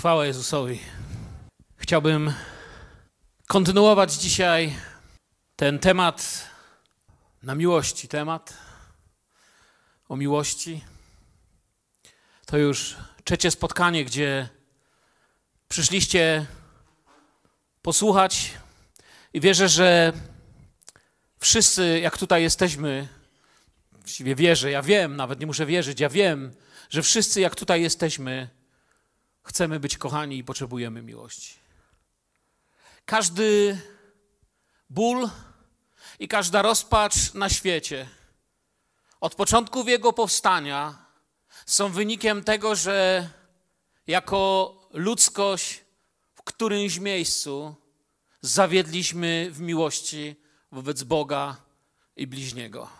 Chwała Jezusowi. Chciałbym kontynuować dzisiaj ten temat na miłości. Temat o miłości. To już trzecie spotkanie, gdzie przyszliście posłuchać i wierzę, że wszyscy, jak tutaj jesteśmy, właściwie wierzę, ja wiem, nawet nie muszę wierzyć, ja wiem, że wszyscy, jak tutaj jesteśmy, chcemy być kochani i potrzebujemy miłości. Każdy ból i każda rozpacz na świecie, od początków jego powstania, są wynikiem tego, że jako ludzkość w którymś miejscu zawiedliśmy w miłości wobec Boga i bliźniego.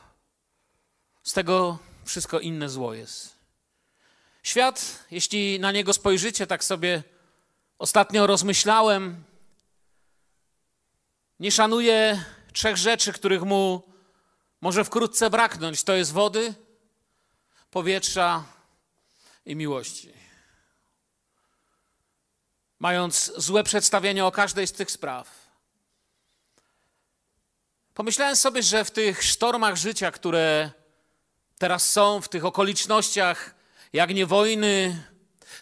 Z tego wszystko inne zło jest. Świat, jeśli na niego spojrzycie, tak sobie ostatnio rozmyślałem, nie szanuje trzech rzeczy, których mu może wkrótce braknąć. To jest wody, powietrza i miłości. Mając złe przedstawienie o każdej z tych spraw, pomyślałem sobie, że w tych sztormach życia, które teraz są, w tych okolicznościach, jak nie wojny,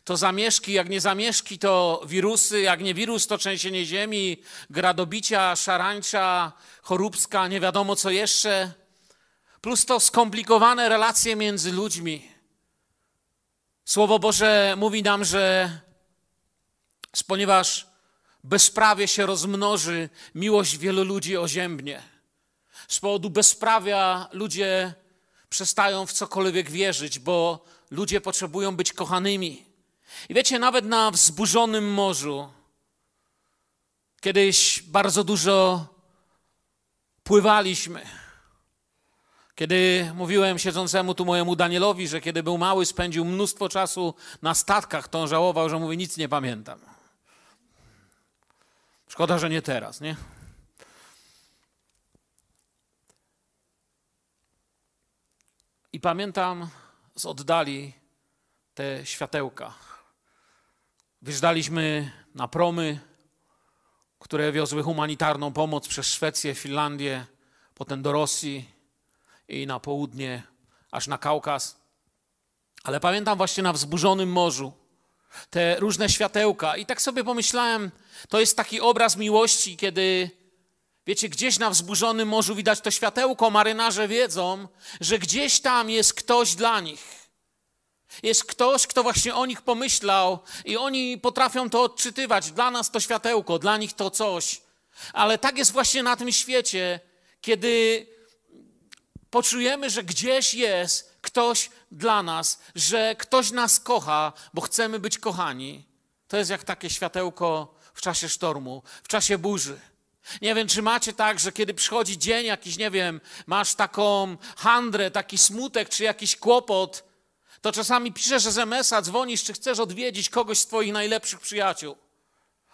to zamieszki, jak nie zamieszki, to wirusy, jak nie wirus, to trzęsienie ziemi, gradobicia, szarańcza, choróbska, nie wiadomo co jeszcze, plus to skomplikowane relacje między ludźmi. Słowo Boże mówi nam, że ponieważ bezprawie się rozmnoży, miłość wielu ludzi oziębnie. Z powodu bezprawia ludzie przestają w cokolwiek wierzyć, bo ludzie potrzebują być kochanymi. I wiecie, nawet na wzburzonym morzu, kiedyś bardzo dużo pływaliśmy. Kiedy mówiłem siedzącemu tu mojemu Danielowi, że kiedy był mały, spędził mnóstwo czasu na statkach, to on żałował, że mówi, nic nie pamiętam. Szkoda, że nie teraz, nie? I pamiętam z oddali te światełka. Wyjeżdżaliśmy na promy, które wiozły humanitarną pomoc przez Szwecję, Finlandię, potem do Rosji i na południe, aż na Kaukaz. Ale pamiętam właśnie na wzburzonym morzu te różne światełka. I tak sobie pomyślałem, to jest taki obraz miłości, kiedy Wiecie, gdzieś na wzburzonym morzu widać to światełko, marynarze wiedzą, że gdzieś tam jest ktoś dla nich. Jest ktoś, kto właśnie o nich pomyślał i oni potrafią to odczytywać. Dla nas to światełko, dla nich to coś. Ale tak jest właśnie na tym świecie, kiedy poczujemy, że gdzieś jest ktoś dla nas, że ktoś nas kocha, bo chcemy być kochani. To jest jak takie światełko w czasie sztormu, w czasie burzy. Nie wiem, czy macie tak, że kiedy przychodzi dzień jakiś, nie wiem, masz taką handrę, taki smutek, czy jakiś kłopot, to czasami piszesz SMS-a, dzwonisz, czy chcesz odwiedzić kogoś z twoich najlepszych przyjaciół.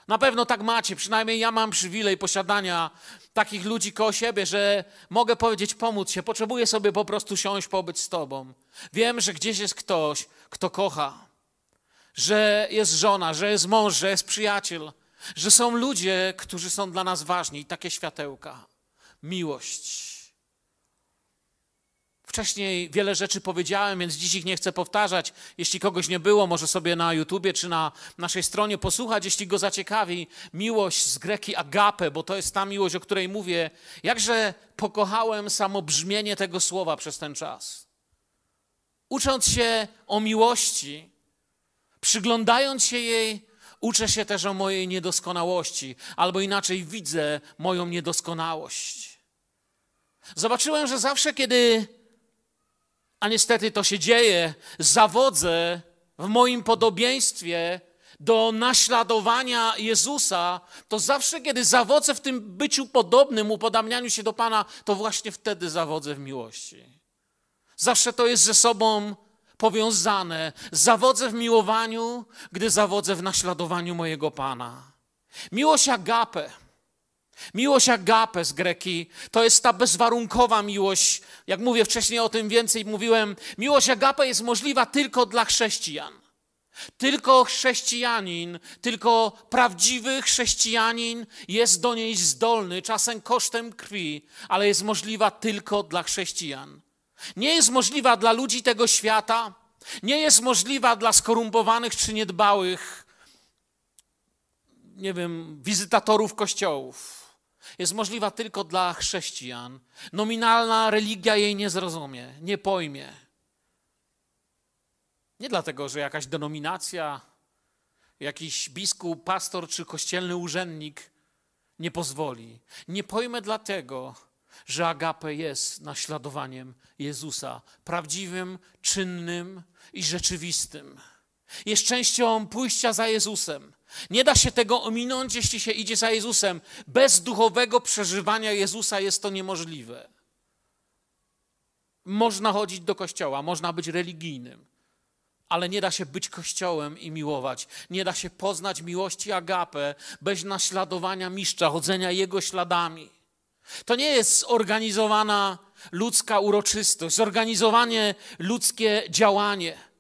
Na pewno tak macie, przynajmniej ja mam przywilej posiadania takich ludzi koło siebie, że mogę powiedzieć, pomóc się, potrzebuję sobie po prostu siąść, pobyć z tobą. Wiem, że gdzieś jest ktoś, kto kocha, że jest żona, że jest mąż, że jest przyjaciel, że są ludzie, którzy są dla nas ważni i takie światełka. Miłość. Wcześniej wiele rzeczy powiedziałem, więc dziś ich nie chcę powtarzać. Jeśli kogoś nie było, może sobie na YouTubie czy na naszej stronie posłuchać, jeśli go zaciekawi. Miłość z greki agape, bo to jest ta miłość, o której mówię. Jakże pokochałem samo brzmienie tego słowa przez ten czas. Ucząc się o miłości, przyglądając się jej, Uczę się też o mojej niedoskonałości, albo inaczej widzę moją niedoskonałość. Zobaczyłem, że zawsze, kiedy, a niestety to się dzieje, zawodzę w moim podobieństwie do naśladowania Jezusa, to zawsze, kiedy zawodzę w tym byciu podobnym, upodabnianiu się do Pana, to właśnie wtedy zawodzę w miłości. Zawsze to jest ze sobą powiązane. Zawodzę w miłowaniu, gdy zawodzę w naśladowaniu mojego Pana. Miłość agape. Miłość agape z greki to jest ta bezwarunkowa miłość. Jak mówię wcześniej o tym więcej mówiłem, miłość agape jest możliwa tylko dla chrześcijan. Tylko chrześcijanin, tylko prawdziwy chrześcijanin jest do niej zdolny, czasem kosztem krwi, ale jest możliwa tylko dla chrześcijan. Nie jest możliwa dla ludzi tego świata, nie jest możliwa dla skorumpowanych czy niedbałych, nie wiem, wizytatorów kościołów. Jest możliwa tylko dla chrześcijan. Nominalna religia jej nie zrozumie, nie pojmie. Nie dlatego, że jakaś denominacja, jakiś biskup, pastor czy kościelny urzędnik nie pozwoli. Nie pojmę dlatego, że agape jest naśladowaniem Jezusa, prawdziwym, czynnym i rzeczywistym. Jest częścią pójścia za Jezusem. Nie da się tego ominąć, jeśli się idzie za Jezusem. Bez duchowego przeżywania Jezusa jest to niemożliwe. Można chodzić do kościoła, można być religijnym, ale nie da się być kościołem i miłować. Nie da się poznać miłości agape bez naśladowania mistrza, chodzenia jego śladami. To nie jest zorganizowana ludzka uroczystość, zorganizowanie ludzkie działanie.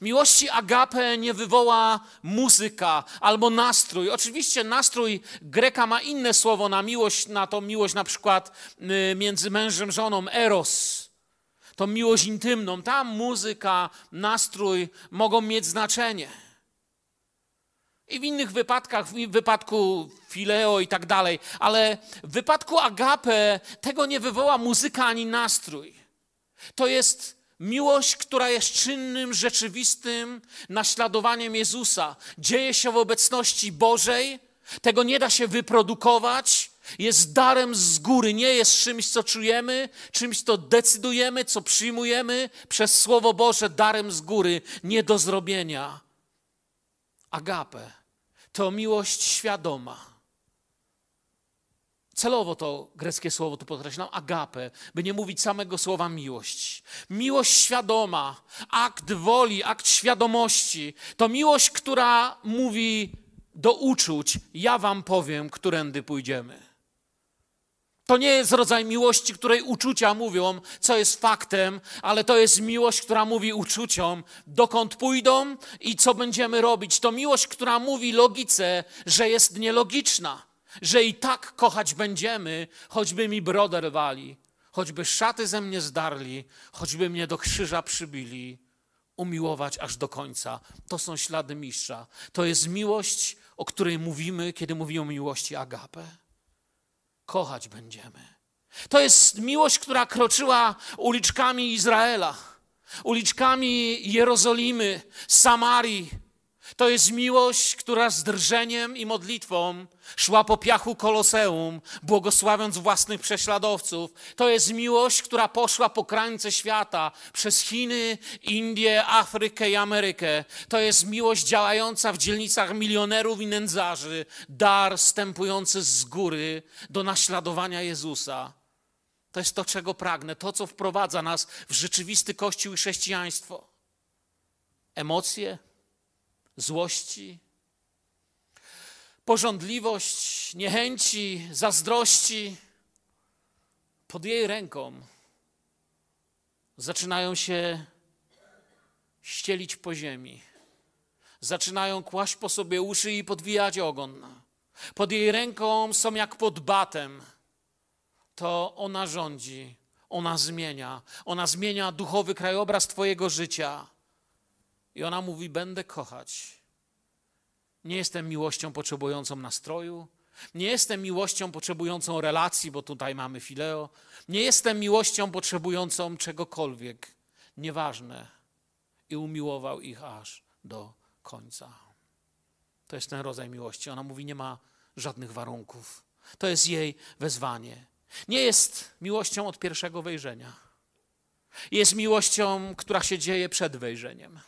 Miłości agape nie wywoła muzyka albo nastrój. Oczywiście nastrój Greka ma inne słowo na miłość, na tą miłość na przykład y, między mężem żoną, eros. To miłość intymną. Tam muzyka, nastrój mogą mieć znaczenie. I w innych wypadkach, w wypadku Fileo i tak dalej, ale w wypadku agape tego nie wywoła muzyka ani nastrój. To jest miłość, która jest czynnym, rzeczywistym naśladowaniem Jezusa. Dzieje się w obecności Bożej, tego nie da się wyprodukować, jest darem z góry, nie jest czymś, co czujemy, czymś, co decydujemy, co przyjmujemy przez Słowo Boże, darem z góry, nie do zrobienia. Agape to miłość świadoma. Celowo to greckie słowo tu podkreślam, agape, by nie mówić samego słowa miłość. Miłość świadoma, akt woli, akt świadomości. To miłość, która mówi do uczuć, ja wam powiem, którędy pójdziemy. To nie jest rodzaj miłości, której uczucia mówią, co jest faktem, ale to jest miłość, która mówi uczuciom, dokąd pójdą i co będziemy robić. To miłość, która mówi logice, że jest nielogiczna, że i tak kochać będziemy, choćby mi brodę rwali, choćby szaty ze mnie zdarli, choćby mnie do krzyża przybili. Umiłować aż do końca. To są ślady mistrza. To jest miłość, o której mówimy, kiedy mówimy o miłości agape kochać będziemy. To jest miłość, która kroczyła uliczkami Izraela, uliczkami Jerozolimy, Samarii. To jest miłość, która z drżeniem i modlitwą szła po piachu koloseum, błogosławiąc własnych prześladowców. To jest miłość, która poszła po krańce świata, przez Chiny, Indie, Afrykę i Amerykę. To jest miłość działająca w dzielnicach milionerów i nędzarzy, dar stępujący z góry do naśladowania Jezusa. To jest to, czego pragnę, to, co wprowadza nas w rzeczywisty Kościół i chrześcijaństwo. Emocje, złości, pożądliwość, niechęci, zazdrości pod jej ręką zaczynają się ścielić po ziemi. Zaczynają kłaść po sobie uszy i podwijać ogon. Pod jej ręką są jak pod batem. To ona rządzi, ona zmienia. Ona zmienia duchowy krajobraz Twojego życia. I ona mówi: Będę kochać. Nie jestem miłością potrzebującą nastroju. Nie jestem miłością potrzebującą relacji, bo tutaj mamy fileo. Nie jestem miłością potrzebującą czegokolwiek. Nieważne. I umiłował ich aż do końca. To jest ten rodzaj miłości. Ona mówi: Nie ma żadnych warunków. To jest jej wezwanie. Nie jest miłością od pierwszego wejrzenia. Jest miłością, która się dzieje przed wejrzeniem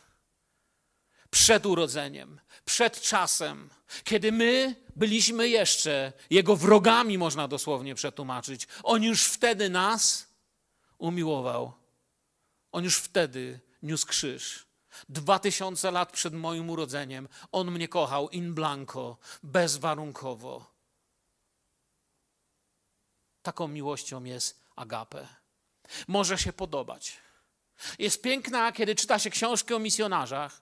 przed urodzeniem, przed czasem, kiedy my byliśmy jeszcze Jego wrogami, można dosłownie przetłumaczyć. On już wtedy nas umiłował. On już wtedy niósł krzyż. Dwa tysiące lat przed moim urodzeniem On mnie kochał in blanco, bezwarunkowo. Taką miłością jest agape. Może się podobać. Jest piękna, kiedy czyta się książki o misjonarzach,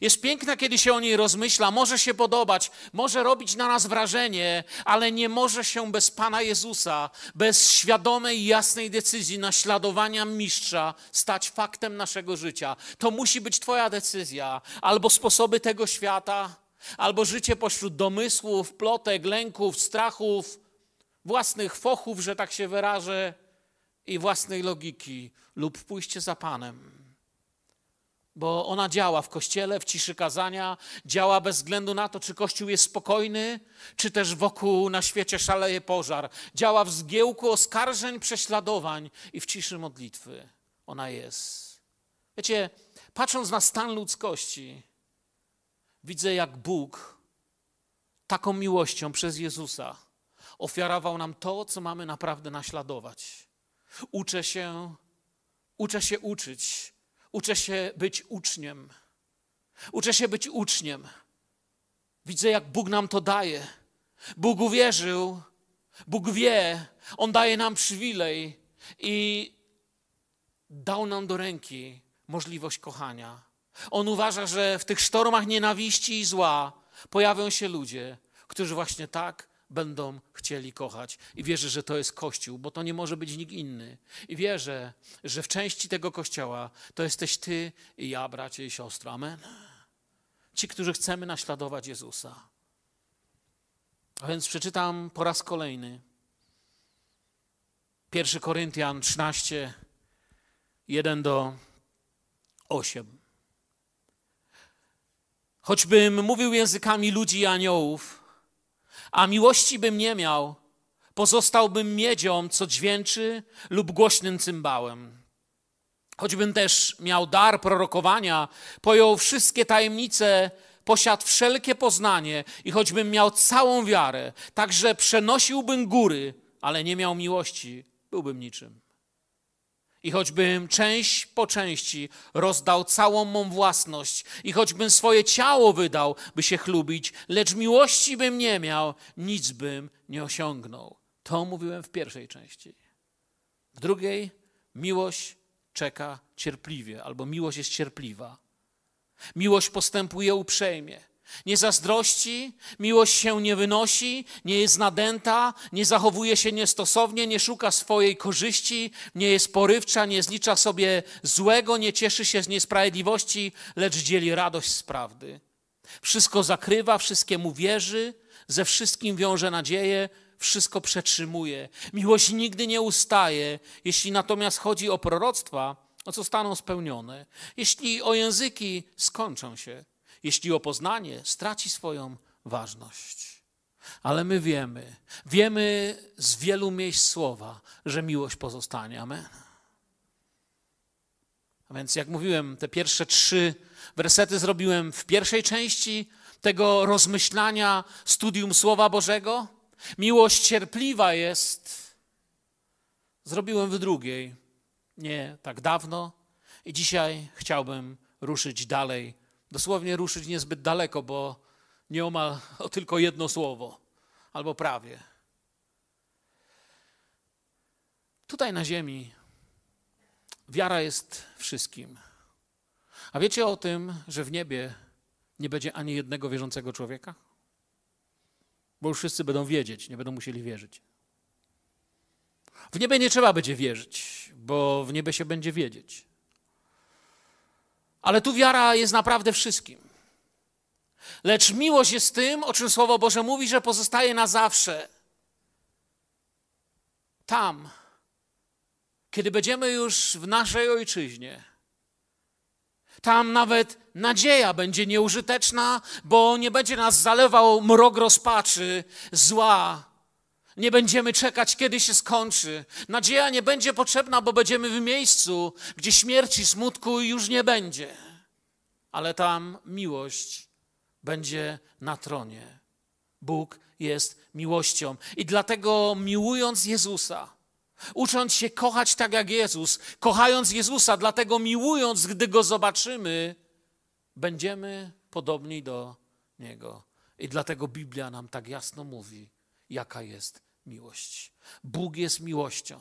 Jest piękna, kiedy się o niej rozmyśla, może się podobać, może robić na nas wrażenie, ale nie może się bez Pana Jezusa, bez świadomej jasnej decyzji naśladowania mistrza stać faktem naszego życia. To musi być Twoja decyzja, albo sposoby tego świata, albo życie pośród domysłów, plotek, lęków, strachów, własnych fochów, że tak się wyrażę, i własnej logiki, lub pójście za Panem bo ona działa w kościele, w ciszy kazania, działa bez względu na to, czy kościół jest spokojny, czy też wokół na świecie szaleje pożar. Działa w zgiełku oskarżeń, prześladowań i w ciszy modlitwy. Ona jest. Wiecie, patrząc na stan ludzkości, widzę, jak Bóg taką miłością przez Jezusa ofiarował nam to, co mamy naprawdę naśladować. Uczę się, uczę się uczyć Uczę się być uczniem. Uczę się być uczniem. Widzę, jak Bóg nam to daje. Bóg uwierzył, Bóg wie, On daje nam przywilej i dał nam do ręki możliwość kochania. On uważa, że w tych sztormach nienawiści i zła pojawią się ludzie, którzy właśnie tak będą chcieli kochać. I wierzę, że to jest Kościół, bo to nie może być nikt inny. I wierzę, że w części tego Kościoła to jesteś Ty i ja, bracie i siostry. Amen. Ci, którzy chcemy naśladować Jezusa. A więc przeczytam po raz kolejny. 1 Koryntian 13, 1 do 8. Choćbym mówił językami ludzi i aniołów, a miłości bym nie miał, pozostałbym miedzią, co dźwięczy, lub głośnym cymbałem. Choćbym też miał dar prorokowania, pojął wszystkie tajemnice, posiadł wszelkie poznanie i choćbym miał całą wiarę, także przenosiłbym góry, ale nie miał miłości, byłbym niczym. I choćbym część po części rozdał całą mą własność, i choćbym swoje ciało wydał, by się chlubić, lecz miłości bym nie miał, nic bym nie osiągnął. To mówiłem w pierwszej części. W drugiej, miłość czeka cierpliwie, albo miłość jest cierpliwa. Miłość postępuje uprzejmie. Nie zazdrości, miłość się nie wynosi, nie jest nadęta, nie zachowuje się niestosownie, nie szuka swojej korzyści, nie jest porywcza, nie zlicza sobie złego, nie cieszy się z niesprawiedliwości, lecz dzieli radość z prawdy. Wszystko zakrywa, wszystkiemu wierzy, ze wszystkim wiąże nadzieję, wszystko przetrzymuje. Miłość nigdy nie ustaje. Jeśli natomiast chodzi o proroctwa, o co staną spełnione. Jeśli o języki, skończą się jeśli o poznanie straci swoją ważność. Ale my wiemy, wiemy z wielu miejsc słowa, że miłość pozostanie. Amen. A więc, jak mówiłem, te pierwsze trzy wersety zrobiłem w pierwszej części tego rozmyślania, studium Słowa Bożego. Miłość cierpliwa jest. Zrobiłem w drugiej, nie tak dawno, i dzisiaj chciałbym ruszyć dalej dosłownie ruszyć niezbyt daleko, bo nieomal o tylko jedno słowo, albo prawie. Tutaj na ziemi wiara jest wszystkim. A wiecie o tym, że w niebie nie będzie ani jednego wierzącego człowieka? Bo już wszyscy będą wiedzieć, nie będą musieli wierzyć. W niebie nie trzeba będzie wierzyć, bo w niebie się będzie wiedzieć. Ale tu wiara jest naprawdę wszystkim. Lecz miłość jest tym, o czym Słowo Boże mówi, że pozostaje na zawsze. Tam, kiedy będziemy już w naszej ojczyźnie, tam nawet nadzieja będzie nieużyteczna, bo nie będzie nas zalewał mrok rozpaczy, zła, nie będziemy czekać, kiedy się skończy. Nadzieja nie będzie potrzebna, bo będziemy w miejscu, gdzie śmierci, smutku już nie będzie. Ale tam miłość będzie na tronie. Bóg jest miłością. I dlatego miłując Jezusa, ucząc się kochać tak jak Jezus, kochając Jezusa, dlatego miłując, gdy Go zobaczymy, będziemy podobni do Niego. I dlatego Biblia nam tak jasno mówi, jaka jest miłość. Bóg jest miłością.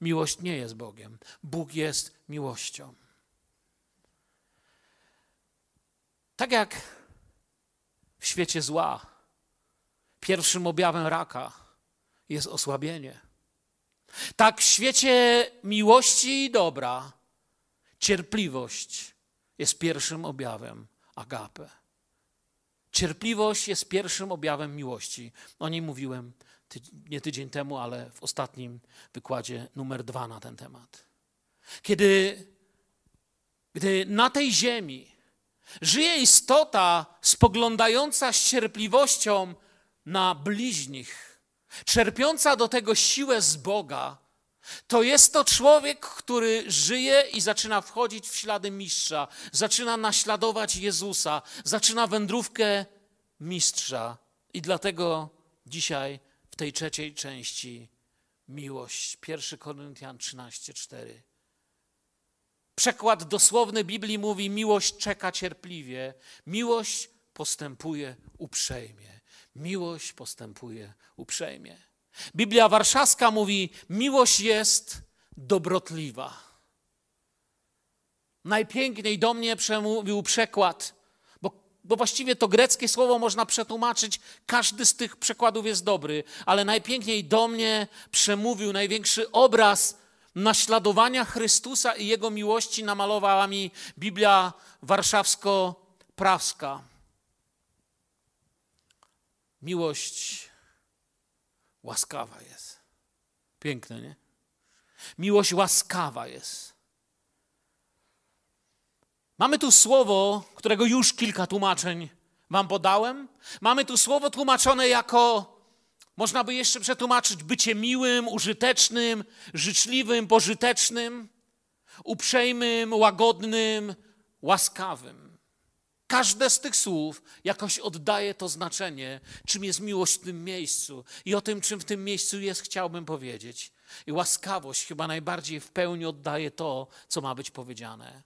Miłość nie jest Bogiem. Bóg jest miłością. Tak jak w świecie zła, pierwszym objawem raka jest osłabienie. Tak w świecie miłości i dobra, cierpliwość jest pierwszym objawem agape. Cierpliwość jest pierwszym objawem miłości. O niej mówiłem nie tydzień temu, ale w ostatnim wykładzie numer dwa na ten temat. Kiedy, gdy na tej ziemi żyje istota spoglądająca z cierpliwością na bliźnich, czerpiąca do tego siłę z Boga, to jest to człowiek, który żyje i zaczyna wchodzić w ślady mistrza, zaczyna naśladować Jezusa, zaczyna wędrówkę mistrza. I dlatego dzisiaj w tej trzeciej części miłość. 1 Koryntian 13:4. Przekład dosłowny Biblii mówi: miłość czeka cierpliwie, miłość postępuje uprzejmie. Miłość postępuje uprzejmie. Biblia Warszawska mówi: miłość jest dobrotliwa. Najpiękniej do mnie przemówił przekład, bo, właściwie to greckie słowo można przetłumaczyć, każdy z tych przekładów jest dobry, ale najpiękniej do mnie przemówił największy obraz naśladowania Chrystusa i Jego miłości namalowała mi Biblia warszawsko-praska. Miłość łaskawa jest. Piękne, nie? Miłość łaskawa jest. Mamy tu słowo, którego już kilka tłumaczeń Wam podałem. Mamy tu słowo tłumaczone jako, można by jeszcze przetłumaczyć, bycie miłym, użytecznym, życzliwym, pożytecznym, uprzejmym, łagodnym, łaskawym. Każde z tych słów jakoś oddaje to znaczenie, czym jest miłość w tym miejscu i o tym, czym w tym miejscu jest, chciałbym powiedzieć. I łaskawość chyba najbardziej w pełni oddaje to, co ma być powiedziane.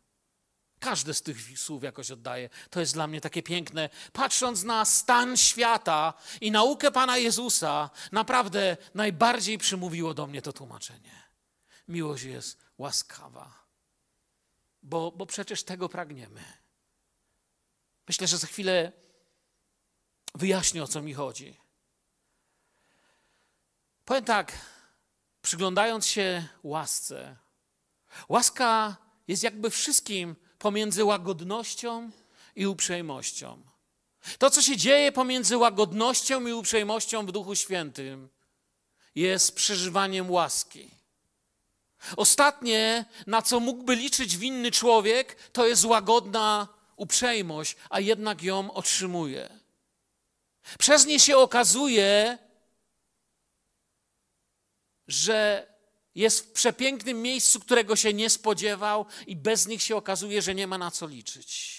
Każde z tych słów jakoś oddaje. To jest dla mnie takie piękne. Patrząc na stan świata i naukę Pana Jezusa, naprawdę najbardziej przymówiło do mnie to tłumaczenie. Miłość jest łaskawa, bo, bo przecież tego pragniemy. Myślę, że za chwilę wyjaśnię, o co mi chodzi. Powiem tak, przyglądając się łasce, łaska jest jakby wszystkim pomiędzy łagodnością i uprzejmością. To, co się dzieje pomiędzy łagodnością i uprzejmością w Duchu Świętym, jest przeżywaniem łaski. Ostatnie, na co mógłby liczyć winny człowiek, to jest łagodna uprzejmość, a jednak ją otrzymuje. Przez nie się okazuje, że jest w przepięknym miejscu, którego się nie spodziewał, i bez nich się okazuje, że nie ma na co liczyć.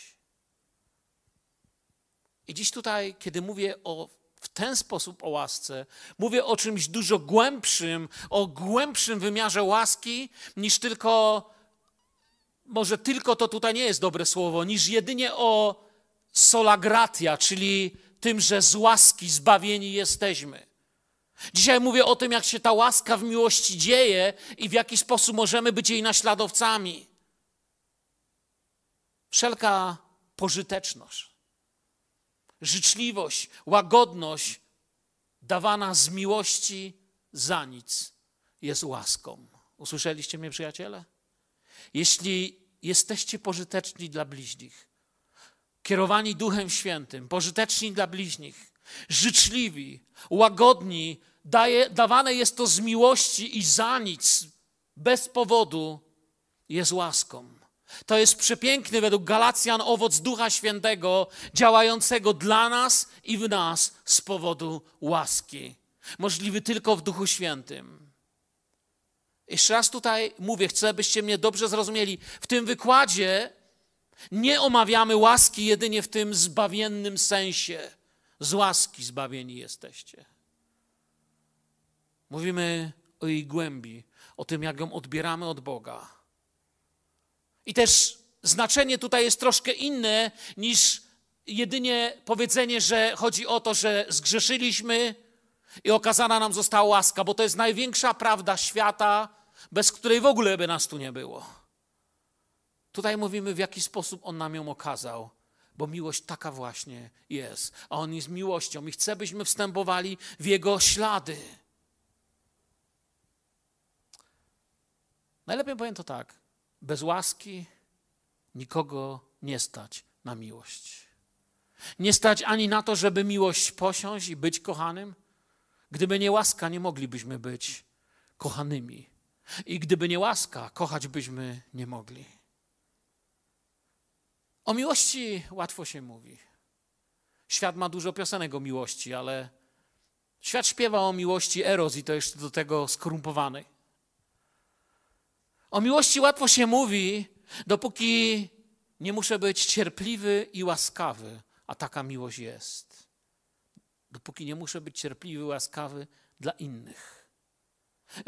I dziś tutaj, kiedy mówię o, w ten sposób o łasce, mówię o czymś dużo głębszym, o głębszym wymiarze łaski, niż tylko może tylko to tutaj nie jest dobre słowo, niż jedynie o sola gratia, czyli tym, że z łaski zbawieni jesteśmy. Dzisiaj mówię o tym, jak się ta łaska w miłości dzieje i w jaki sposób możemy być jej naśladowcami. Wszelka pożyteczność, życzliwość, łagodność dawana z miłości za nic jest łaską. Usłyszeliście mnie, przyjaciele? Jeśli jesteście pożyteczni dla bliźnich, kierowani Duchem Świętym, pożyteczni dla bliźnich, życzliwi, łagodni, daje, dawane jest to z miłości i za nic, bez powodu, jest łaską. To jest przepiękny według Galacjan owoc Ducha Świętego, działającego dla nas i w nas z powodu łaski. Możliwy tylko w Duchu Świętym. Jeszcze raz tutaj mówię, chcę, byście mnie dobrze zrozumieli. W tym wykładzie nie omawiamy łaski jedynie w tym zbawiennym sensie. Z łaski zbawieni jesteście. Mówimy o jej głębi, o tym, jak ją odbieramy od Boga. I też znaczenie tutaj jest troszkę inne niż jedynie powiedzenie, że chodzi o to, że zgrzeszyliśmy i okazana nam została łaska, bo to jest największa prawda świata, bez której w ogóle by nas tu nie było. Tutaj mówimy, w jaki sposób On nam ją okazał. bo miłość taka właśnie jest. A On jest miłością i chce, byśmy wstępowali w Jego ślady. Najlepiej powiem to tak. Bez łaski nikogo nie stać na miłość. Nie stać ani na to, żeby miłość posiąść i być kochanym. Gdyby nie łaska, nie moglibyśmy być kochanymi. I gdyby nie łaska, kochać byśmy nie mogli. O miłości łatwo się mówi. Świat ma dużo piosenek o miłości, ale świat śpiewa o miłości eros i to jeszcze do tego skorumpowanej. O miłości łatwo się mówi, dopóki nie muszę być cierpliwy i łaskawy, a taka miłość jest. Dopóki nie muszę być cierpliwy i łaskawy dla innych.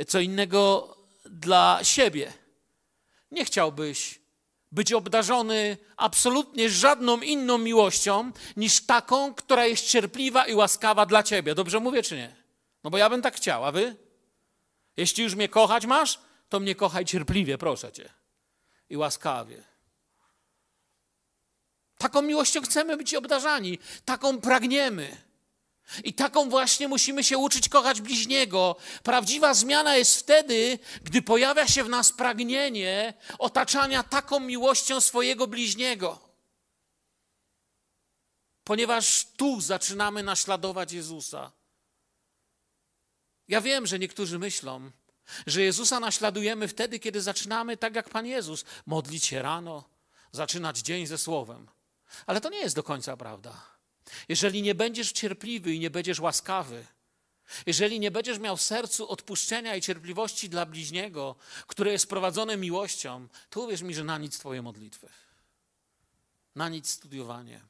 Co innego dla siebie. Nie chciałbyś być obdarzony absolutnie żadną inną miłością niż taką, która jest cierpliwa i łaskawa dla ciebie. Dobrze mówię czy nie? No bo ja bym tak chciał, wy? Jeśli już mnie kochać masz, to mnie kochaj cierpliwie, proszę cię. I łaskawie. Taką miłością chcemy być obdarzani, taką pragniemy. I taką właśnie musimy się uczyć kochać bliźniego. Prawdziwa zmiana jest wtedy, gdy pojawia się w nas pragnienie otaczania taką miłością swojego bliźniego. Ponieważ tu zaczynamy naśladować Jezusa. Ja wiem, że niektórzy myślą, że Jezusa naśladujemy wtedy, kiedy zaczynamy tak jak Pan Jezus, modlić się rano, zaczynać dzień ze Słowem. Ale to nie jest do końca prawda. Jeżeli nie będziesz cierpliwy i nie będziesz łaskawy, jeżeli nie będziesz miał w sercu odpuszczenia i cierpliwości dla bliźniego, które jest prowadzone miłością, to uwierz mi, że na nic Twoje modlitwy. Na nic studiowanie.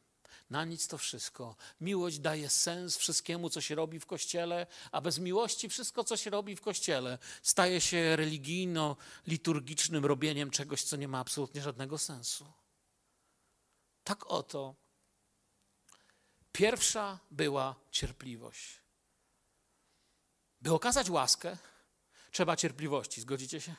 Na nic to wszystko. Miłość daje sens wszystkiemu, co się robi w kościele, a bez miłości wszystko, co się robi w kościele, staje się religijno-liturgicznym robieniem czegoś, co nie ma absolutnie żadnego sensu. Tak oto Pierwsza była cierpliwość. By okazać łaskę, trzeba cierpliwości. Zgodzicie się?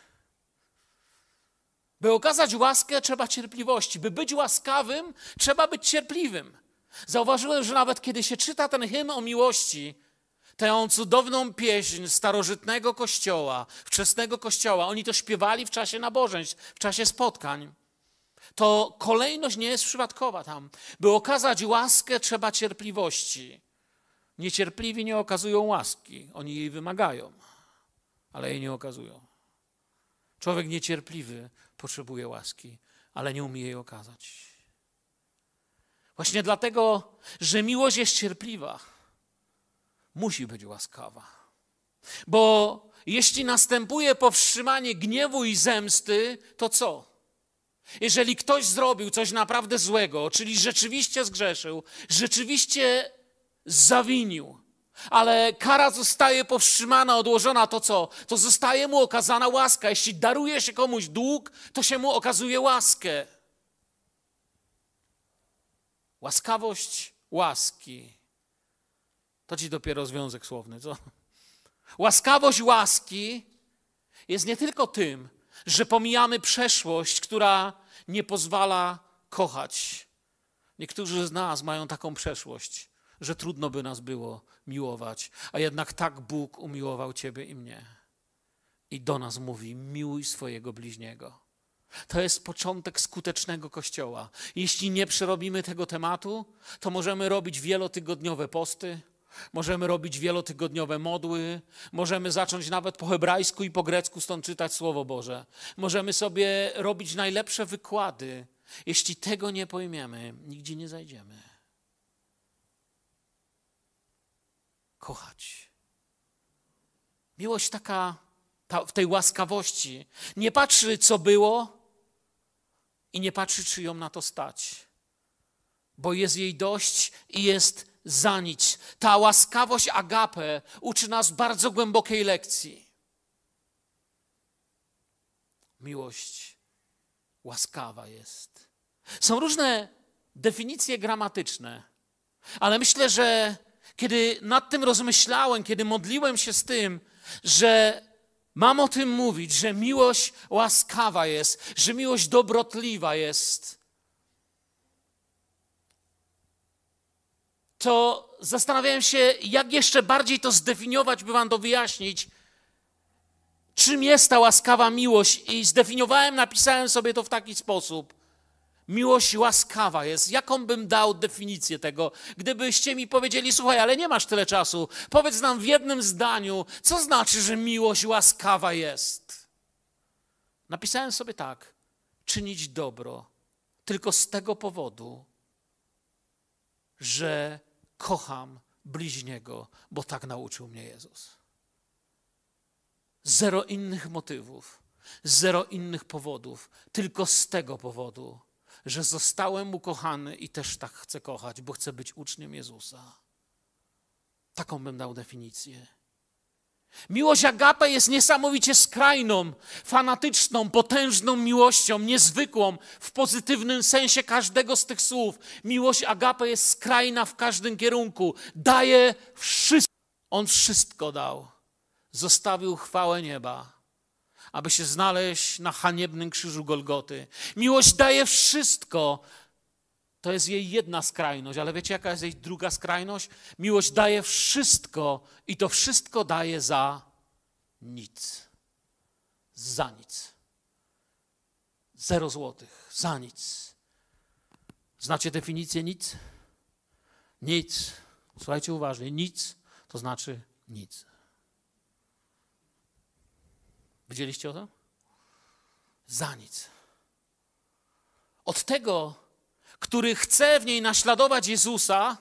By okazać łaskę, trzeba cierpliwości. By być łaskawym, trzeba być cierpliwym. Zauważyłem, że nawet kiedy się czyta ten hymn o miłości, tę cudowną pieśń starożytnego kościoła, wczesnego kościoła, oni to śpiewali w czasie nabożeństw, w czasie spotkań to kolejność nie jest przypadkowa tam. By okazać łaskę, trzeba cierpliwości. Niecierpliwi nie okazują łaski, oni jej wymagają, ale jej nie okazują. Człowiek niecierpliwy potrzebuje łaski, ale nie umie jej okazać. Właśnie dlatego, że miłość jest cierpliwa, musi być łaskawa. Bo jeśli następuje powstrzymanie gniewu i zemsty, to co? Jeżeli ktoś zrobił coś naprawdę złego, czyli rzeczywiście zgrzeszył, rzeczywiście zawinił, ale kara zostaje powstrzymana, odłożona, to co? To zostaje mu okazana łaska. Jeśli daruje się komuś dług, to się mu okazuje łaskę. Łaskawość łaski. To ci dopiero związek słowny, co? Łaskawość łaski jest nie tylko tym, że pomijamy przeszłość, która nie pozwala kochać. Niektórzy z nas mają taką przeszłość, że trudno by nas było miłować, a jednak tak Bóg umiłował Ciebie i mnie. I do nas mówi: miłuj swojego bliźniego. To jest początek skutecznego kościoła. Jeśli nie przerobimy tego tematu, to możemy robić wielotygodniowe posty, Możemy robić wielotygodniowe modły, możemy zacząć nawet po hebrajsku i po grecku stąd czytać Słowo Boże. Możemy sobie robić najlepsze wykłady. Jeśli tego nie pojmiemy, nigdzie nie zajdziemy. Kochać. Miłość taka ta, w tej łaskawości nie patrzy, co było i nie patrzy, czy ją na to stać, bo jest jej dość i jest za nic. Ta łaskawość agape uczy nas bardzo głębokiej lekcji. Miłość łaskawa jest. Są różne definicje gramatyczne, ale myślę, że kiedy nad tym rozmyślałem, kiedy modliłem się z tym, że mam o tym mówić, że miłość łaskawa jest, że miłość dobrotliwa jest, to zastanawiałem się, jak jeszcze bardziej to zdefiniować, by wam to wyjaśnić. Czym jest ta łaskawa miłość? I zdefiniowałem, napisałem sobie to w taki sposób. Miłość łaskawa jest. Jaką bym dał definicję tego? Gdybyście mi powiedzieli, słuchaj, ale nie masz tyle czasu, powiedz nam w jednym zdaniu, co znaczy, że miłość łaskawa jest. Napisałem sobie tak: czynić dobro tylko z tego powodu, że kocham bliźniego, bo tak nauczył mnie Jezus. Zero innych motywów, zero innych powodów, tylko z tego powodu, że zostałem ukochany i też tak chcę kochać, bo chcę być uczniem Jezusa. Taką bym dał definicję. Miłość agape jest niesamowicie skrajną, fanatyczną, potężną miłością, niezwykłą w pozytywnym sensie każdego z tych słów. Miłość agape jest skrajna w każdym kierunku. Daje wszystko. On wszystko dał. Zostawił chwałę nieba, aby się znaleźć na haniebnym krzyżu Golgoty. Miłość daje wszystko. To jest jej jedna skrajność, ale wiecie, jaka jest jej druga skrajność? Miłość daje wszystko i to wszystko daje za nic. Za nic. Zero złotych. Za nic. Znacie definicję nic? Nic. Słuchajcie uważnie. Nic to znaczy nic. Widzieliście o to? Za nic. Od tego, który chce w niej naśladować Jezusa,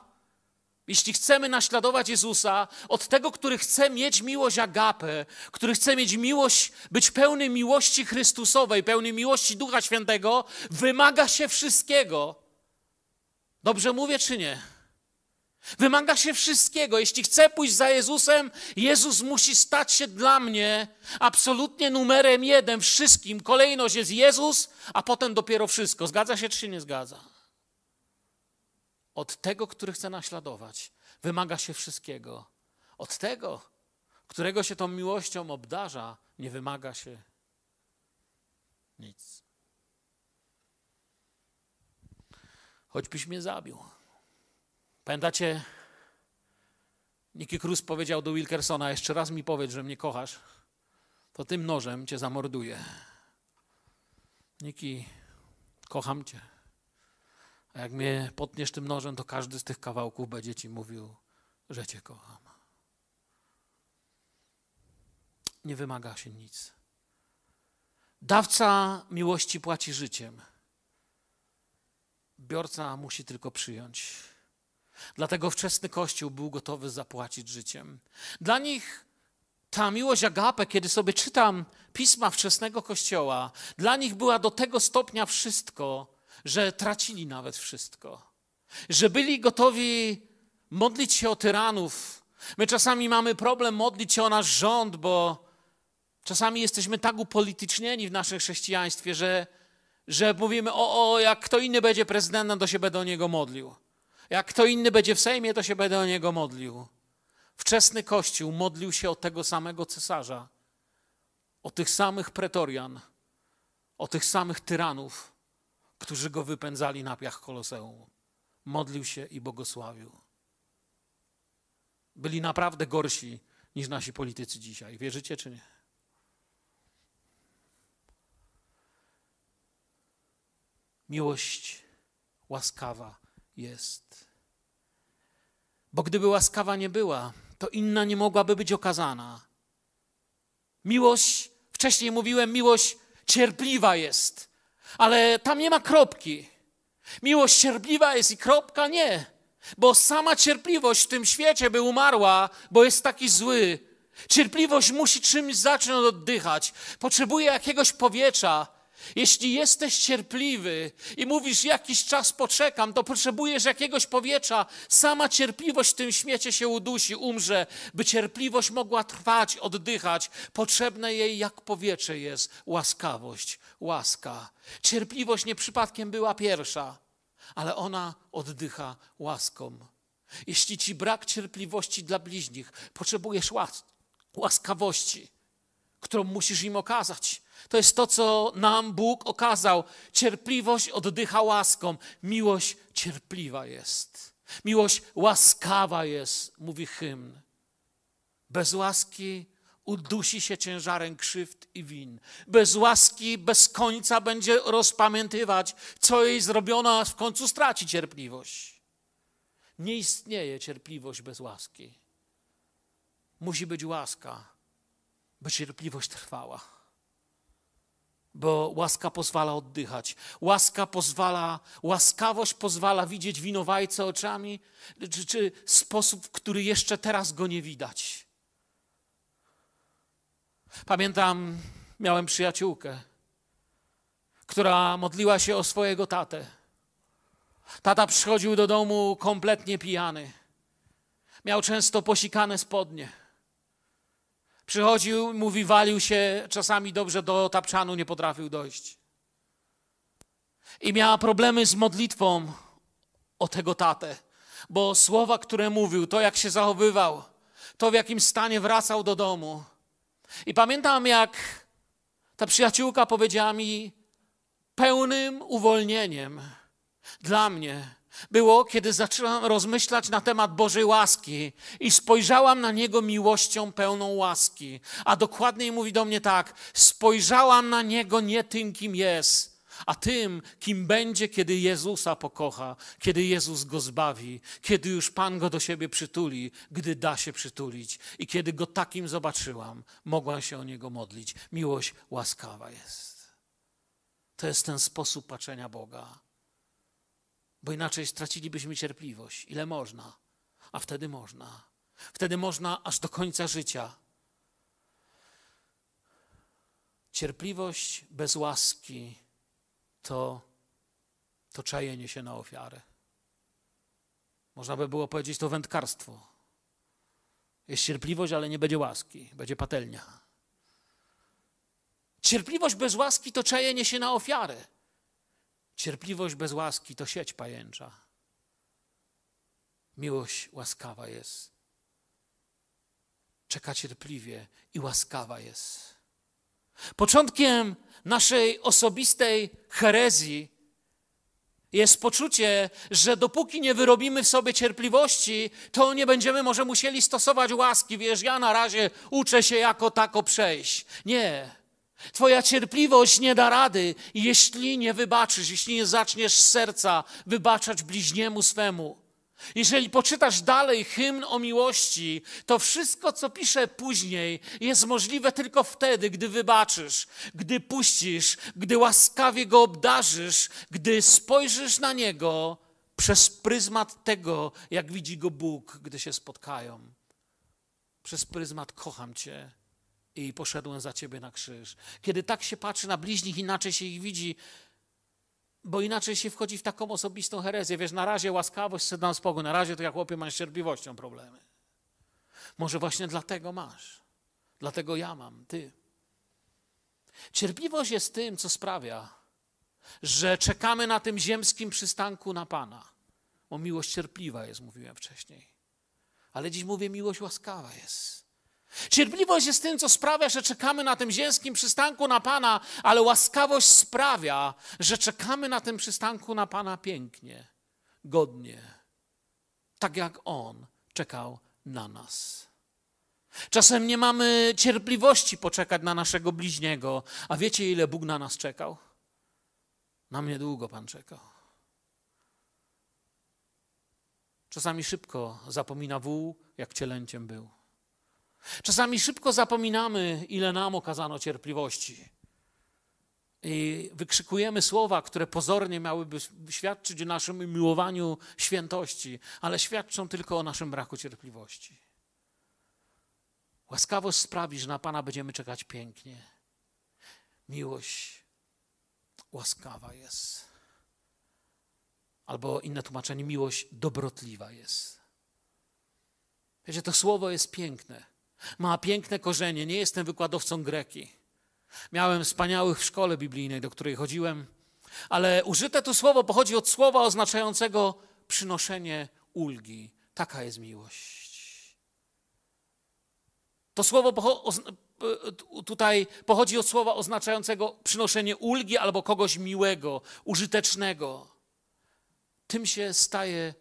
jeśli chcemy naśladować Jezusa, od tego, który chce mieć miłość agape, który chce mieć miłość, być pełny miłości Chrystusowej, pełny miłości Ducha Świętego, wymaga się wszystkiego. Dobrze mówię czy nie? Wymaga się wszystkiego. Jeśli chcę pójść za Jezusem, Jezus musi stać się dla mnie absolutnie numerem jeden wszystkim. Kolejność jest Jezus, a potem dopiero wszystko. Zgadza się czy się nie zgadza? Od tego, który chce naśladować, wymaga się wszystkiego. Od tego, którego się tą miłością obdarza, nie wymaga się nic. Choćbyś mnie zabił. Pamiętacie, Nicky Cruz powiedział do Wilkersona, jeszcze raz mi powiedz, że mnie kochasz, to tym nożem cię zamorduję. Nicky, kocham cię. A jak mnie potniesz tym nożem, to każdy z tych kawałków będzie ci mówił, że cię kocham. Nie wymaga się nic. Dawca miłości płaci życiem. Biorca musi tylko przyjąć. Dlatego wczesny Kościół był gotowy zapłacić życiem. Dla nich ta miłość agape, kiedy sobie czytam pisma wczesnego Kościoła, dla nich była do tego stopnia wszystko, że tracili nawet wszystko. Że byli gotowi modlić się o tyranów. My czasami mamy problem modlić się o nasz rząd, bo czasami jesteśmy tak upolitycznieni w naszym chrześcijaństwie, że, że mówimy, o, o, jak kto inny będzie prezydentem, to się będę o niego modlił. Jak kto inny będzie w Sejmie, to się będę o niego modlił. Wczesny Kościół modlił się o tego samego cesarza, o tych samych pretorian, o tych samych tyranów, którzy go wypędzali na piach Koloseum. Modlił się i błogosławił. Byli naprawdę gorsi niż nasi politycy dzisiaj. Wierzycie czy nie? Miłość łaskawa jest. Bo gdyby łaskawa nie była, to inna nie mogłaby być okazana. Miłość, wcześniej mówiłem, miłość cierpliwa jest, ale tam nie ma kropki. Miłość cierpliwa jest i kropka nie, bo sama cierpliwość w tym świecie by umarła, bo jest taki zły. Cierpliwość musi czymś zacząć oddychać, potrzebuje jakiegoś powietrza. Jeśli jesteś cierpliwy i mówisz, jakiś czas poczekam, to potrzebujesz jakiegoś powietrza. Sama cierpliwość w tym śmiecie się udusi, umrze. By cierpliwość mogła trwać, oddychać, potrzebne jej jak powietrze jest łaskawość, łaska. Cierpliwość nie przypadkiem była pierwsza, ale ona oddycha łaską. Jeśli ci brak cierpliwości dla bliźnich, potrzebujesz łas łaskawości, którą musisz im okazać. To jest to, co nam Bóg okazał. Cierpliwość oddycha łaską. Miłość cierpliwa jest. Miłość łaskawa jest, mówi hymn. Bez łaski udusi się ciężarem krzywd i win. Bez łaski, bez końca będzie rozpamiętywać, co jej zrobiono, a w końcu straci cierpliwość. Nie istnieje cierpliwość bez łaski. Musi być łaska, by cierpliwość trwała. Bo łaska pozwala oddychać. Łaska pozwala, łaskawość pozwala widzieć winowajcę oczami, czy, czy sposób, w który jeszcze teraz go nie widać. Pamiętam, miałem przyjaciółkę, która modliła się o swojego tatę. Tata przychodził do domu kompletnie pijany. Miał często posikane spodnie. Przychodził, mówi, walił się, czasami dobrze do tapczanu nie potrafił dojść. I miała problemy z modlitwą o tego tatę, bo słowa, które mówił, to jak się zachowywał, to w jakim stanie wracał do domu. I pamiętam, jak ta przyjaciółka powiedziała mi pełnym uwolnieniem dla mnie, było, kiedy zaczęłam rozmyślać na temat Bożej łaski i spojrzałam na Niego miłością pełną łaski. A dokładniej mówi do mnie tak: spojrzałam na Niego nie tym, kim jest, a tym, kim będzie, kiedy Jezusa pokocha, kiedy Jezus go zbawi, kiedy już Pan go do siebie przytuli, gdy da się przytulić. I kiedy go takim zobaczyłam, mogłam się o Niego modlić. Miłość łaskawa jest. To jest ten sposób patrzenia Boga bo inaczej stracilibyśmy cierpliwość. Ile można, a wtedy można. Wtedy można aż do końca życia. Cierpliwość bez łaski to, to czajenie się na ofiarę. Można by było powiedzieć to wędkarstwo. Jest cierpliwość, ale nie będzie łaski, będzie patelnia. Cierpliwość bez łaski to czajenie się na ofiarę. Cierpliwość bez łaski to sieć pajęcza. Miłość łaskawa jest. Czeka cierpliwie i łaskawa jest. Początkiem naszej osobistej herezji jest poczucie, że dopóki nie wyrobimy w sobie cierpliwości, to nie będziemy może musieli stosować łaski. Wiesz, ja na razie uczę się jako tako przejść. Nie. Twoja cierpliwość nie da rady, jeśli nie wybaczysz, jeśli nie zaczniesz z serca wybaczać bliźniemu swemu. Jeżeli poczytasz dalej hymn o miłości, to wszystko, co pisze później, jest możliwe tylko wtedy, gdy wybaczysz, gdy puścisz, gdy łaskawie go obdarzysz, gdy spojrzysz na niego przez pryzmat tego, jak widzi go Bóg, gdy się spotkają. Przez pryzmat kocham Cię i poszedłem za ciebie na krzyż. Kiedy tak się patrzy na bliźnich, inaczej się ich widzi, bo inaczej się wchodzi w taką osobistą herezję. Wiesz, na razie łaskawość chce nam spokój, na razie to jak chłopie masz cierpliwością problemy. Może właśnie dlatego masz. Dlatego ja mam, ty. Cierpliwość jest tym, co sprawia, że czekamy na tym ziemskim przystanku na Pana. Bo miłość cierpliwa jest, mówiłem wcześniej. Ale dziś mówię, miłość łaskawa jest. Cierpliwość jest tym, co sprawia, że czekamy na tym ziemskim przystanku na Pana, ale łaskawość sprawia, że czekamy na tym przystanku na Pana pięknie, godnie, tak jak On czekał na nas. Czasem nie mamy cierpliwości poczekać na naszego bliźniego, a wiecie, ile Bóg na nas czekał? Na mnie długo Pan czekał. Czasami szybko zapomina wół, jak cielęciem był. Czasami szybko zapominamy, ile nam okazano cierpliwości. I wykrzykujemy słowa, które pozornie miałyby świadczyć o naszym miłowaniu świętości, ale świadczą tylko o naszym braku cierpliwości. Łaskawość sprawi, że na Pana będziemy czekać pięknie. Miłość łaskawa jest. Albo inne tłumaczenie, miłość dobrotliwa jest. Wiecie, to słowo jest piękne. Ma piękne korzenie. Nie jestem wykładowcą greki. Miałem wspaniałych w szkole biblijnej, do której chodziłem, ale użyte tu słowo pochodzi od słowa oznaczającego przynoszenie ulgi. Taka jest miłość. To słowo tutaj pochodzi od słowa oznaczającego przynoszenie ulgi albo kogoś miłego, użytecznego. Tym się staje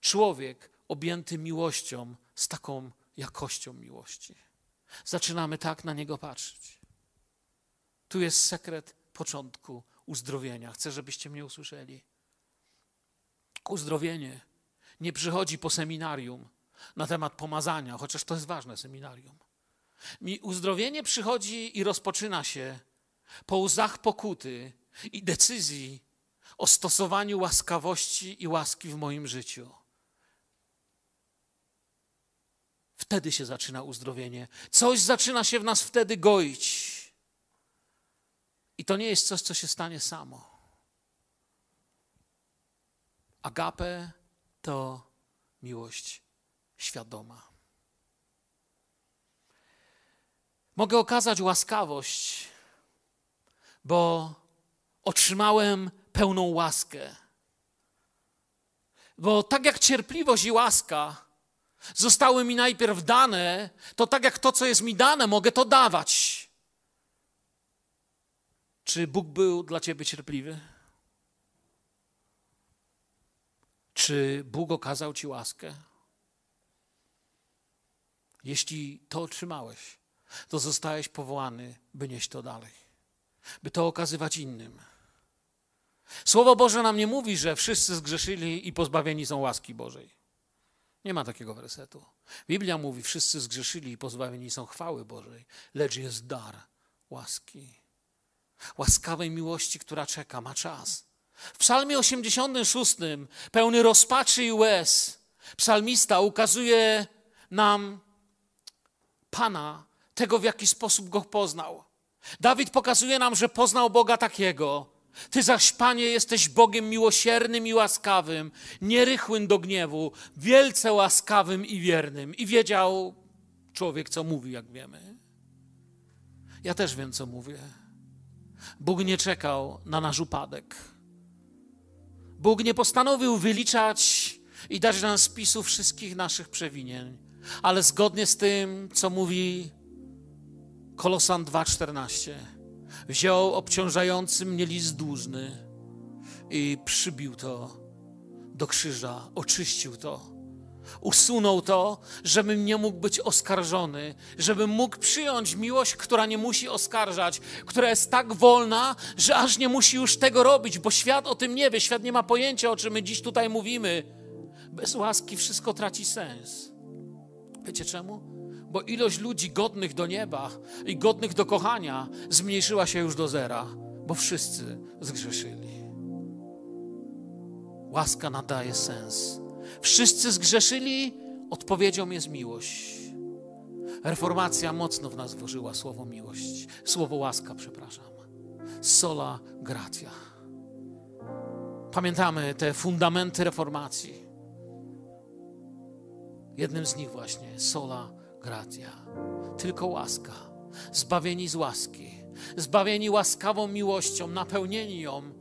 człowiek objęty miłością z taką jakością miłości. Zaczynamy tak na niego patrzeć. Tu jest sekret początku uzdrowienia. Chcę, żebyście mnie usłyszeli. Uzdrowienie nie przychodzi po seminarium na temat pomazania, chociaż to jest ważne seminarium. Mi uzdrowienie przychodzi i rozpoczyna się po łzach pokuty i decyzji o stosowaniu łaskawości i łaski w moim życiu. Wtedy się zaczyna uzdrowienie. Coś zaczyna się w nas wtedy goić. I to nie jest coś, co się stanie samo. Agape to miłość świadoma. Mogę okazać łaskawość, bo otrzymałem pełną łaskę. Bo tak jak cierpliwość i łaska zostały mi najpierw dane, to tak jak to, co jest mi dane, mogę to dawać. Czy Bóg był dla ciebie cierpliwy? Czy Bóg okazał ci łaskę? Jeśli to otrzymałeś, to zostałeś powołany, by nieść to dalej, by to okazywać innym. Słowo Boże nam nie mówi, że wszyscy zgrzeszyli i pozbawieni są łaski Bożej. Nie ma takiego wersetu. Biblia mówi, wszyscy zgrzeszyli i pozbawieni są chwały Bożej, lecz jest dar łaski. Łaskawej miłości, która czeka, ma czas. W Psalmie 86, pełny rozpaczy i łez, psalmista ukazuje nam Pana, tego w jaki sposób go poznał. Dawid pokazuje nam, że poznał Boga takiego. Ty zaś, Panie, jesteś Bogiem miłosiernym i łaskawym, nierychłym do gniewu, wielce łaskawym i wiernym. I wiedział człowiek, co mówi, jak wiemy. Ja też wiem, co mówię. Bóg nie czekał na nasz upadek. Bóg nie postanowił wyliczać i dać nam spisu wszystkich naszych przewinień, ale zgodnie z tym, co mówi Kolosan 2,14, wziął obciążający mnie list dłużny i przybił to do krzyża, oczyścił to usunął to, żebym nie mógł być oskarżony, żebym mógł przyjąć miłość, która nie musi oskarżać, która jest tak wolna, że aż nie musi już tego robić, bo świat o tym nie wie, świat nie ma pojęcia, o czym my dziś tutaj mówimy. Bez łaski wszystko traci sens. Wiecie czemu? Bo ilość ludzi godnych do nieba i godnych do kochania zmniejszyła się już do zera, bo wszyscy zgrzeszyli. Łaska nadaje sens Wszyscy zgrzeszyli, odpowiedzią jest miłość. Reformacja mocno w nas włożyła słowo miłość, słowo łaska, przepraszam. Sola gratia. Pamiętamy te fundamenty reformacji. Jednym z nich właśnie sola gratia. Tylko łaska. Zbawieni z łaski. Zbawieni łaskawą miłością, napełnieni ją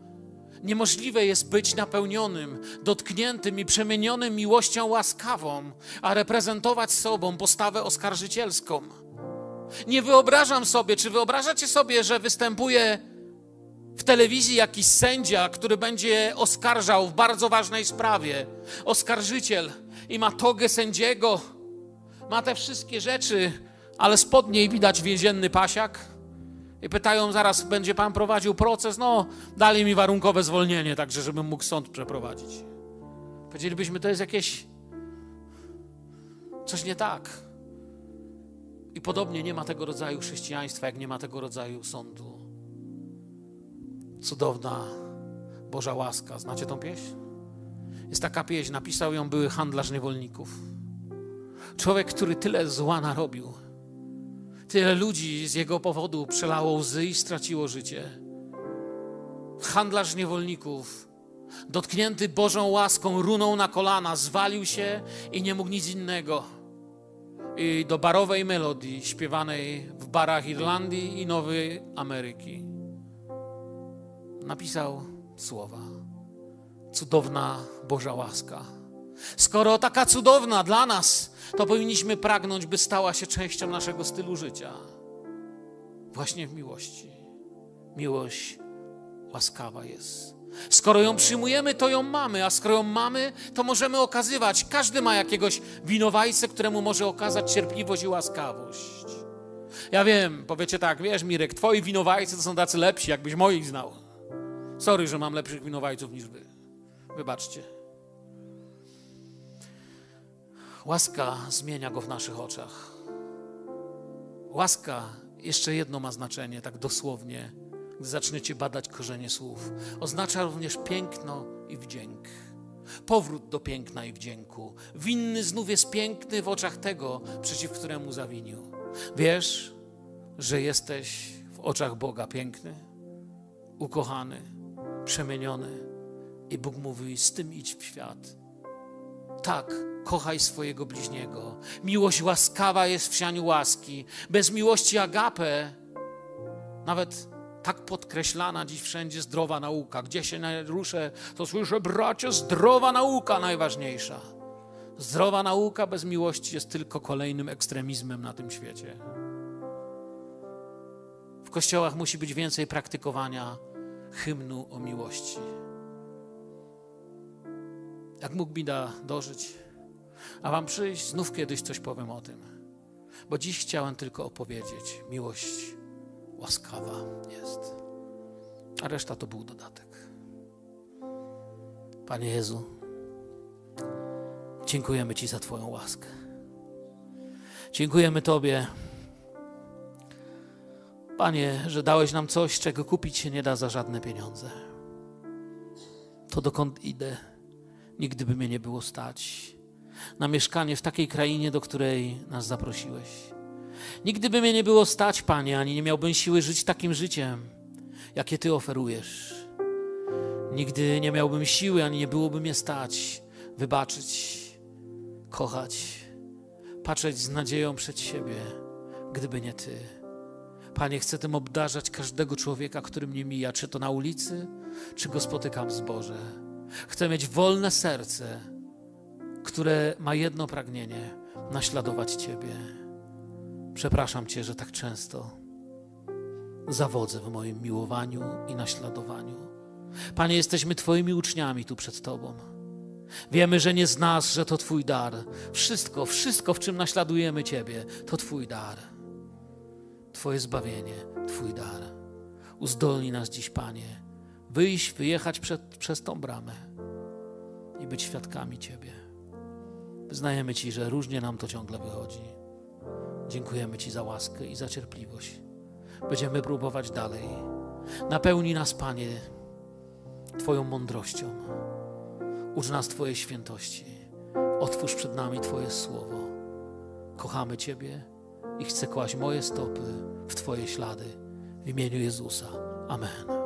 Niemożliwe jest być napełnionym, dotkniętym i przemienionym miłością łaskawą, a reprezentować sobą postawę oskarżycielską. Nie wyobrażam sobie, czy wyobrażacie sobie, że występuje w telewizji jakiś sędzia, który będzie oskarżał w bardzo ważnej sprawie. Oskarżyciel i ma togę sędziego, ma te wszystkie rzeczy, ale spod niej widać więzienny pasiak i pytają, zaraz będzie pan prowadził proces? No, dali mi warunkowe zwolnienie, także żebym mógł sąd przeprowadzić. Powiedzielibyśmy, to jest jakieś coś nie tak. I podobnie nie ma tego rodzaju chrześcijaństwa, jak nie ma tego rodzaju sądu. Cudowna Boża łaska. Znacie tą pieśń? Jest taka pieśń, napisał ją były handlarz niewolników. Człowiek, który tyle zła narobił Tyle ludzi z jego powodu przelało łzy i straciło życie. Handlarz niewolników, dotknięty Bożą łaską, runął na kolana, zwalił się i nie mógł nic innego. I do barowej melodii śpiewanej w barach Irlandii i Nowej Ameryki napisał słowa: Cudowna Boża łaska. Skoro taka cudowna dla nas, to powinniśmy pragnąć, by stała się częścią naszego stylu życia. Właśnie w miłości. Miłość łaskawa jest. Skoro ją przyjmujemy, to ją mamy, a skoro ją mamy, to możemy okazywać. Każdy ma jakiegoś winowajcę, któremu może okazać cierpliwość i łaskawość. Ja wiem, powiecie tak, wiesz Mirek, twoi winowajcy to są tacy lepsi, jakbyś moich znał. Sorry, że mam lepszych winowajców niż wy. Wybaczcie. Łaska zmienia go w naszych oczach. Łaska jeszcze jedno ma znaczenie, tak dosłownie, gdy zaczniecie badać korzenie słów. Oznacza również piękno i wdzięk. Powrót do piękna i wdzięku. Winny znów jest piękny w oczach tego, przeciw któremu zawinił. Wiesz, że jesteś w oczach Boga piękny, ukochany, przemieniony i Bóg mówi: z tym idź w świat. Tak, kochaj swojego bliźniego. Miłość łaskawa jest w sianiu łaski. Bez miłości agape, nawet tak podkreślana dziś wszędzie zdrowa nauka. Gdzie się ruszę, to słyszę, bracie, zdrowa nauka najważniejsza. Zdrowa nauka bez miłości jest tylko kolejnym ekstremizmem na tym świecie. W kościołach musi być więcej praktykowania hymnu o miłości. Jak mógł mi da dożyć, a wam przyjść, znów kiedyś coś powiem o tym. Bo dziś chciałem tylko opowiedzieć, miłość łaskawa jest. A reszta to był dodatek. Panie Jezu, dziękujemy Ci za Twoją łaskę. Dziękujemy Tobie, Panie, że dałeś nam coś, czego kupić się nie da za żadne pieniądze. To dokąd idę, nigdy by mnie nie było stać na mieszkanie w takiej krainie, do której nas zaprosiłeś. Nigdy by mnie nie było stać, Panie, ani nie miałbym siły żyć takim życiem, jakie Ty oferujesz. Nigdy nie miałbym siły, ani nie byłoby mnie stać, wybaczyć, kochać, patrzeć z nadzieją przed siebie, gdyby nie Ty. Panie, chcę tym obdarzać każdego człowieka, który mnie mija, czy to na ulicy, czy go spotykam w zborze. Chcę mieć wolne serce, które ma jedno pragnienie naśladować Ciebie. Przepraszam Cię, że tak często zawodzę w moim miłowaniu i naśladowaniu. Panie, jesteśmy Twoimi uczniami tu przed Tobą. Wiemy, że nie z nas, że to Twój dar. Wszystko, wszystko, w czym naśladujemy Ciebie, to Twój dar. Twoje zbawienie, Twój dar. Uzdolnij nas dziś, Panie, wyjść, wyjechać przed, przez tą bramę i być świadkami Ciebie. Wyznajemy Ci, że różnie nam to ciągle wychodzi. Dziękujemy Ci za łaskę i za cierpliwość. Będziemy próbować dalej. Napełnij nas, Panie, Twoją mądrością. Ucz nas Twojej świętości. Otwórz przed nami Twoje słowo. Kochamy Ciebie i chcę kłaść moje stopy w Twoje ślady. W imieniu Jezusa. Amen.